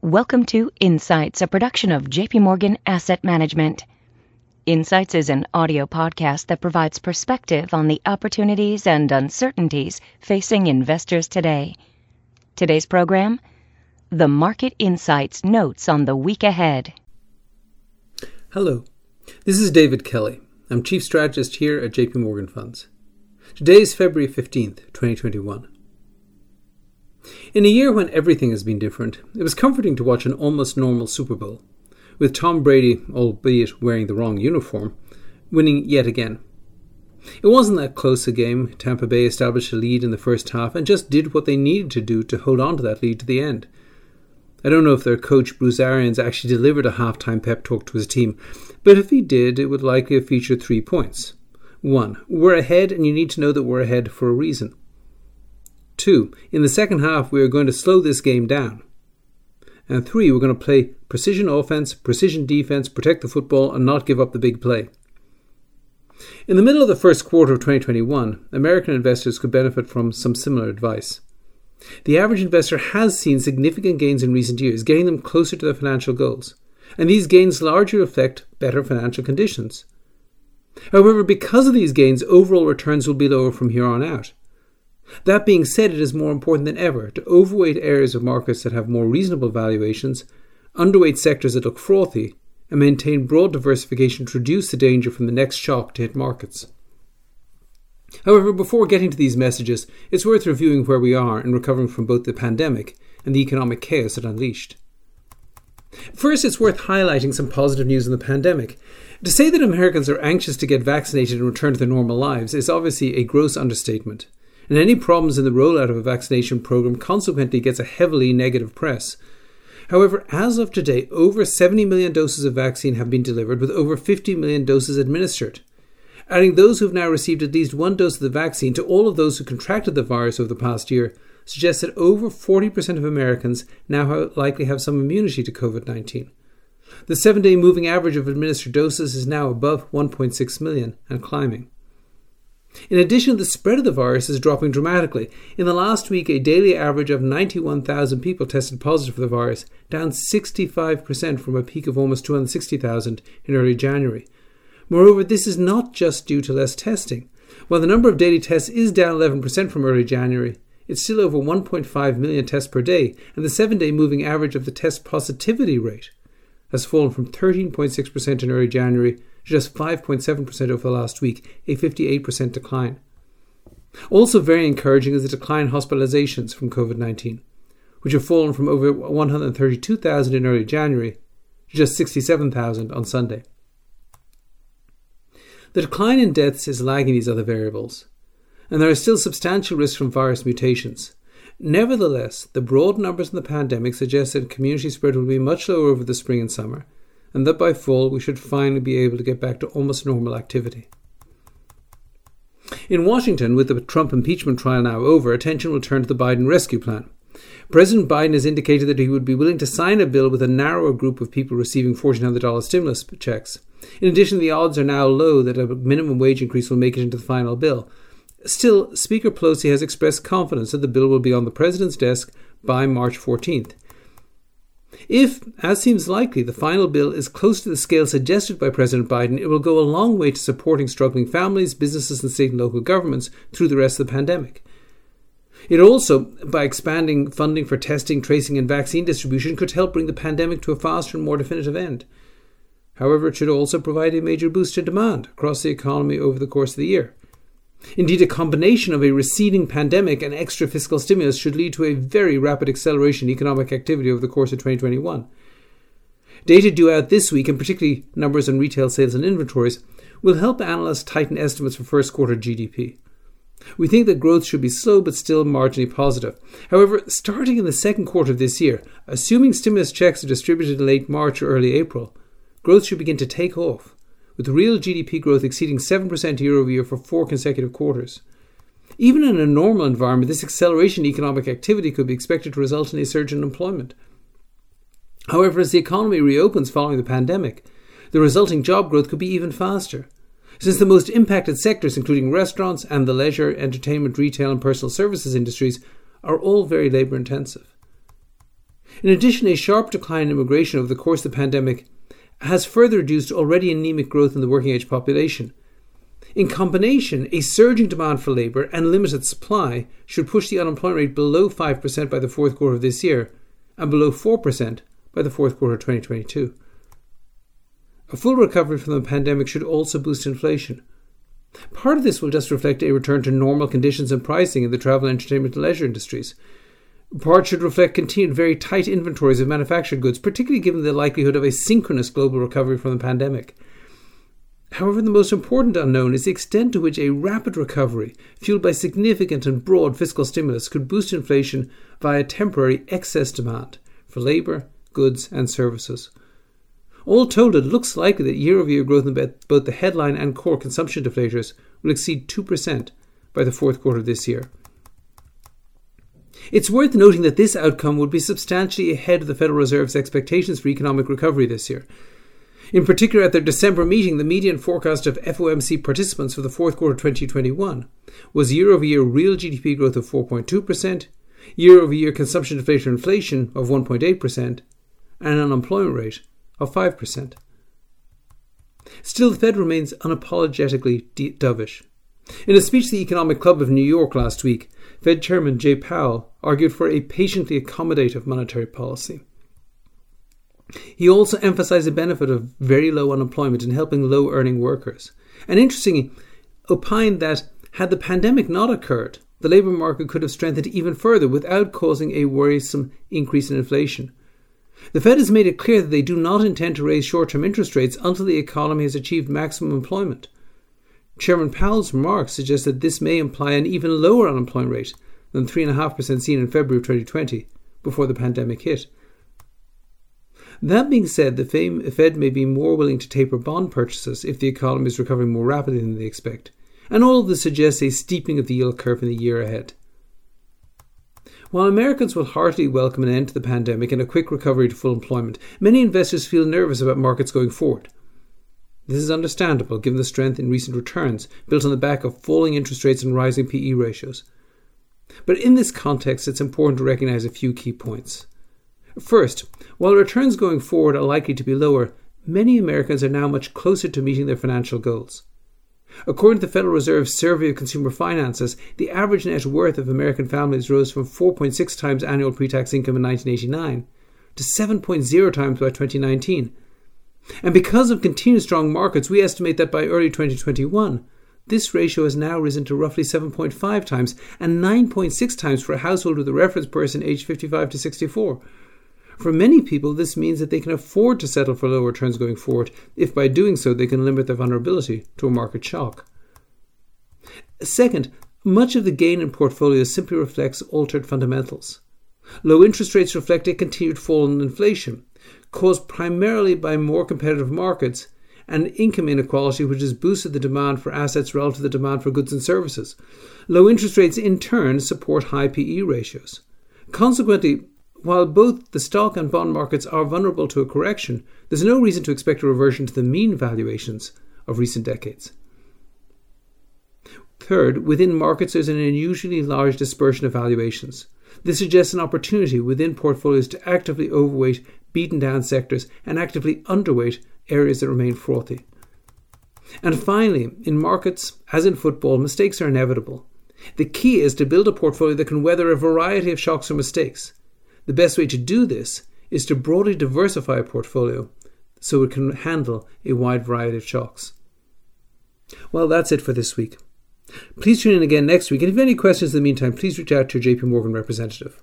Welcome to Insights, a production of JP Morgan Asset Management. Insights is an audio podcast that provides perspective on the opportunities and uncertainties facing investors today. Today's program The Market Insights Notes on the Week Ahead. Hello, this is David Kelly. I'm Chief Strategist here at JP Morgan Funds. Today is February 15th, 2021. In a year when everything has been different, it was comforting to watch an almost normal Super Bowl, with Tom Brady, albeit wearing the wrong uniform, winning yet again. It wasn't that close a game. Tampa Bay established a lead in the first half and just did what they needed to do to hold on to that lead to the end. I don't know if their coach Bruce Arians actually delivered a halftime pep talk to his team, but if he did, it would likely have featured three points. One, we're ahead and you need to know that we're ahead for a reason. Two, in the second half, we are going to slow this game down. And three, we're going to play precision offense, precision defense, protect the football, and not give up the big play. In the middle of the first quarter of 2021, American investors could benefit from some similar advice. The average investor has seen significant gains in recent years, getting them closer to their financial goals, and these gains largely reflect better financial conditions. However, because of these gains, overall returns will be lower from here on out. That being said, it is more important than ever to overweight areas of markets that have more reasonable valuations, underweight sectors that look frothy, and maintain broad diversification to reduce the danger from the next shock to hit markets. However, before getting to these messages, it's worth reviewing where we are in recovering from both the pandemic and the economic chaos it unleashed. First, it's worth highlighting some positive news in the pandemic. To say that Americans are anxious to get vaccinated and return to their normal lives is obviously a gross understatement and any problems in the rollout of a vaccination program consequently gets a heavily negative press. However, as of today, over 70 million doses of vaccine have been delivered, with over 50 million doses administered. Adding those who have now received at least one dose of the vaccine to all of those who contracted the virus over the past year suggests that over 40% of Americans now likely have some immunity to COVID 19. The seven day moving average of administered doses is now above 1.6 million and climbing. In addition, the spread of the virus is dropping dramatically. In the last week, a daily average of 91,000 people tested positive for the virus, down 65% from a peak of almost 260,000 in early January. Moreover, this is not just due to less testing. While the number of daily tests is down 11% from early January, it's still over 1.5 million tests per day, and the seven day moving average of the test positivity rate has fallen from 13.6% in early January just 5.7% over the last week, a 58% decline. Also, very encouraging is the decline in hospitalizations from COVID 19, which have fallen from over 132,000 in early January to just 67,000 on Sunday. The decline in deaths is lagging these other variables, and there are still substantial risks from virus mutations. Nevertheless, the broad numbers in the pandemic suggest that community spread will be much lower over the spring and summer, and that by fall we should finally be able to get back to almost normal activity. In Washington, with the Trump impeachment trial now over, attention will turn to the Biden rescue plan. President Biden has indicated that he would be willing to sign a bill with a narrower group of people receiving $1,400 stimulus checks. In addition, the odds are now low that a minimum wage increase will make it into the final bill. Still, Speaker Pelosi has expressed confidence that the bill will be on the president's desk by March 14th. If, as seems likely, the final bill is close to the scale suggested by President Biden, it will go a long way to supporting struggling families, businesses, and state and local governments through the rest of the pandemic. It also, by expanding funding for testing, tracing, and vaccine distribution, could help bring the pandemic to a faster and more definitive end. However, it should also provide a major boost to demand across the economy over the course of the year. Indeed, a combination of a receding pandemic and extra fiscal stimulus should lead to a very rapid acceleration in economic activity over the course of 2021. Data due out this week, and particularly numbers on retail sales and inventories, will help analysts tighten estimates for first quarter GDP. We think that growth should be slow but still marginally positive. However, starting in the second quarter of this year, assuming stimulus checks are distributed in late March or early April, growth should begin to take off with real GDP growth exceeding 7% year over year for four consecutive quarters. Even in a normal environment, this acceleration in economic activity could be expected to result in a surge in employment. However, as the economy reopens following the pandemic, the resulting job growth could be even faster. Since the most impacted sectors, including restaurants and the leisure, entertainment, retail, and personal services industries, are all very labour intensive. In addition, a sharp decline in immigration over the course of the pandemic has further reduced already anemic growth in the working age population. In combination, a surging demand for labour and limited supply should push the unemployment rate below 5% by the fourth quarter of this year and below 4% by the fourth quarter of 2022. A full recovery from the pandemic should also boost inflation. Part of this will just reflect a return to normal conditions and pricing in the travel, entertainment, and leisure industries. Part should reflect continued very tight inventories of manufactured goods, particularly given the likelihood of a synchronous global recovery from the pandemic. However, the most important unknown is the extent to which a rapid recovery, fueled by significant and broad fiscal stimulus, could boost inflation via temporary excess demand for labour, goods, and services. All told, it looks likely that year over year growth in both the headline and core consumption deflators will exceed 2% by the fourth quarter of this year. It's worth noting that this outcome would be substantially ahead of the Federal Reserve's expectations for economic recovery this year. In particular, at their December meeting, the median forecast of FOMC participants for the fourth quarter 2021 was year over year real GDP growth of 4.2%, year over year consumption deflation inflation of 1.8%, and an unemployment rate of 5%. Still, the Fed remains unapologetically dovish. In a speech to the Economic Club of New York last week, Fed Chairman Jay Powell argued for a patiently accommodative monetary policy. He also emphasized the benefit of very low unemployment in helping low earning workers. And interestingly, opined that had the pandemic not occurred, the labour market could have strengthened even further without causing a worrisome increase in inflation. The Fed has made it clear that they do not intend to raise short term interest rates until the economy has achieved maximum employment. Chairman Powell's remarks suggest that this may imply an even lower unemployment rate than 3.5% seen in February of 2020, before the pandemic hit. That being said, the Fed may be more willing to taper bond purchases if the economy is recovering more rapidly than they expect, and all of this suggests a steepening of the yield curve in the year ahead. While Americans will heartily welcome an end to the pandemic and a quick recovery to full employment, many investors feel nervous about markets going forward. This is understandable given the strength in recent returns, built on the back of falling interest rates and rising PE ratios. But in this context, it's important to recognize a few key points. First, while returns going forward are likely to be lower, many Americans are now much closer to meeting their financial goals. According to the Federal Reserve's Survey of Consumer Finances, the average net worth of American families rose from 4.6 times annual pre-tax income in 1989 to 7.0 times by 2019. And because of continued strong markets, we estimate that by early 2021, this ratio has now risen to roughly 7.5 times and 9.6 times for a household with a reference person aged 55 to 64. For many people, this means that they can afford to settle for lower returns going forward if by doing so they can limit their vulnerability to a market shock. Second, much of the gain in portfolios simply reflects altered fundamentals. Low interest rates reflect a continued fall in inflation, caused primarily by more competitive markets and income inequality, which has boosted the demand for assets relative to the demand for goods and services. Low interest rates, in turn, support high PE ratios. Consequently, while both the stock and bond markets are vulnerable to a correction, there's no reason to expect a reversion to the mean valuations of recent decades. Third, within markets, there's an unusually large dispersion of valuations. This suggests an opportunity within portfolios to actively overweight beaten down sectors and actively underweight areas that remain frothy. And finally, in markets, as in football, mistakes are inevitable. The key is to build a portfolio that can weather a variety of shocks or mistakes. The best way to do this is to broadly diversify a portfolio so it can handle a wide variety of shocks. Well, that's it for this week. Please tune in again next week, and if you have any questions in the meantime, please reach out to your JP Morgan representative.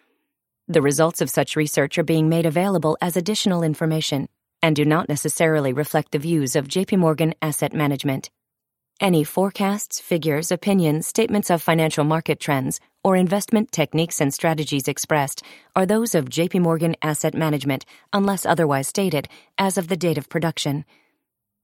The results of such research are being made available as additional information and do not necessarily reflect the views of JP Morgan Asset Management. Any forecasts, figures, opinions, statements of financial market trends, or investment techniques and strategies expressed are those of JP Morgan Asset Management unless otherwise stated as of the date of production.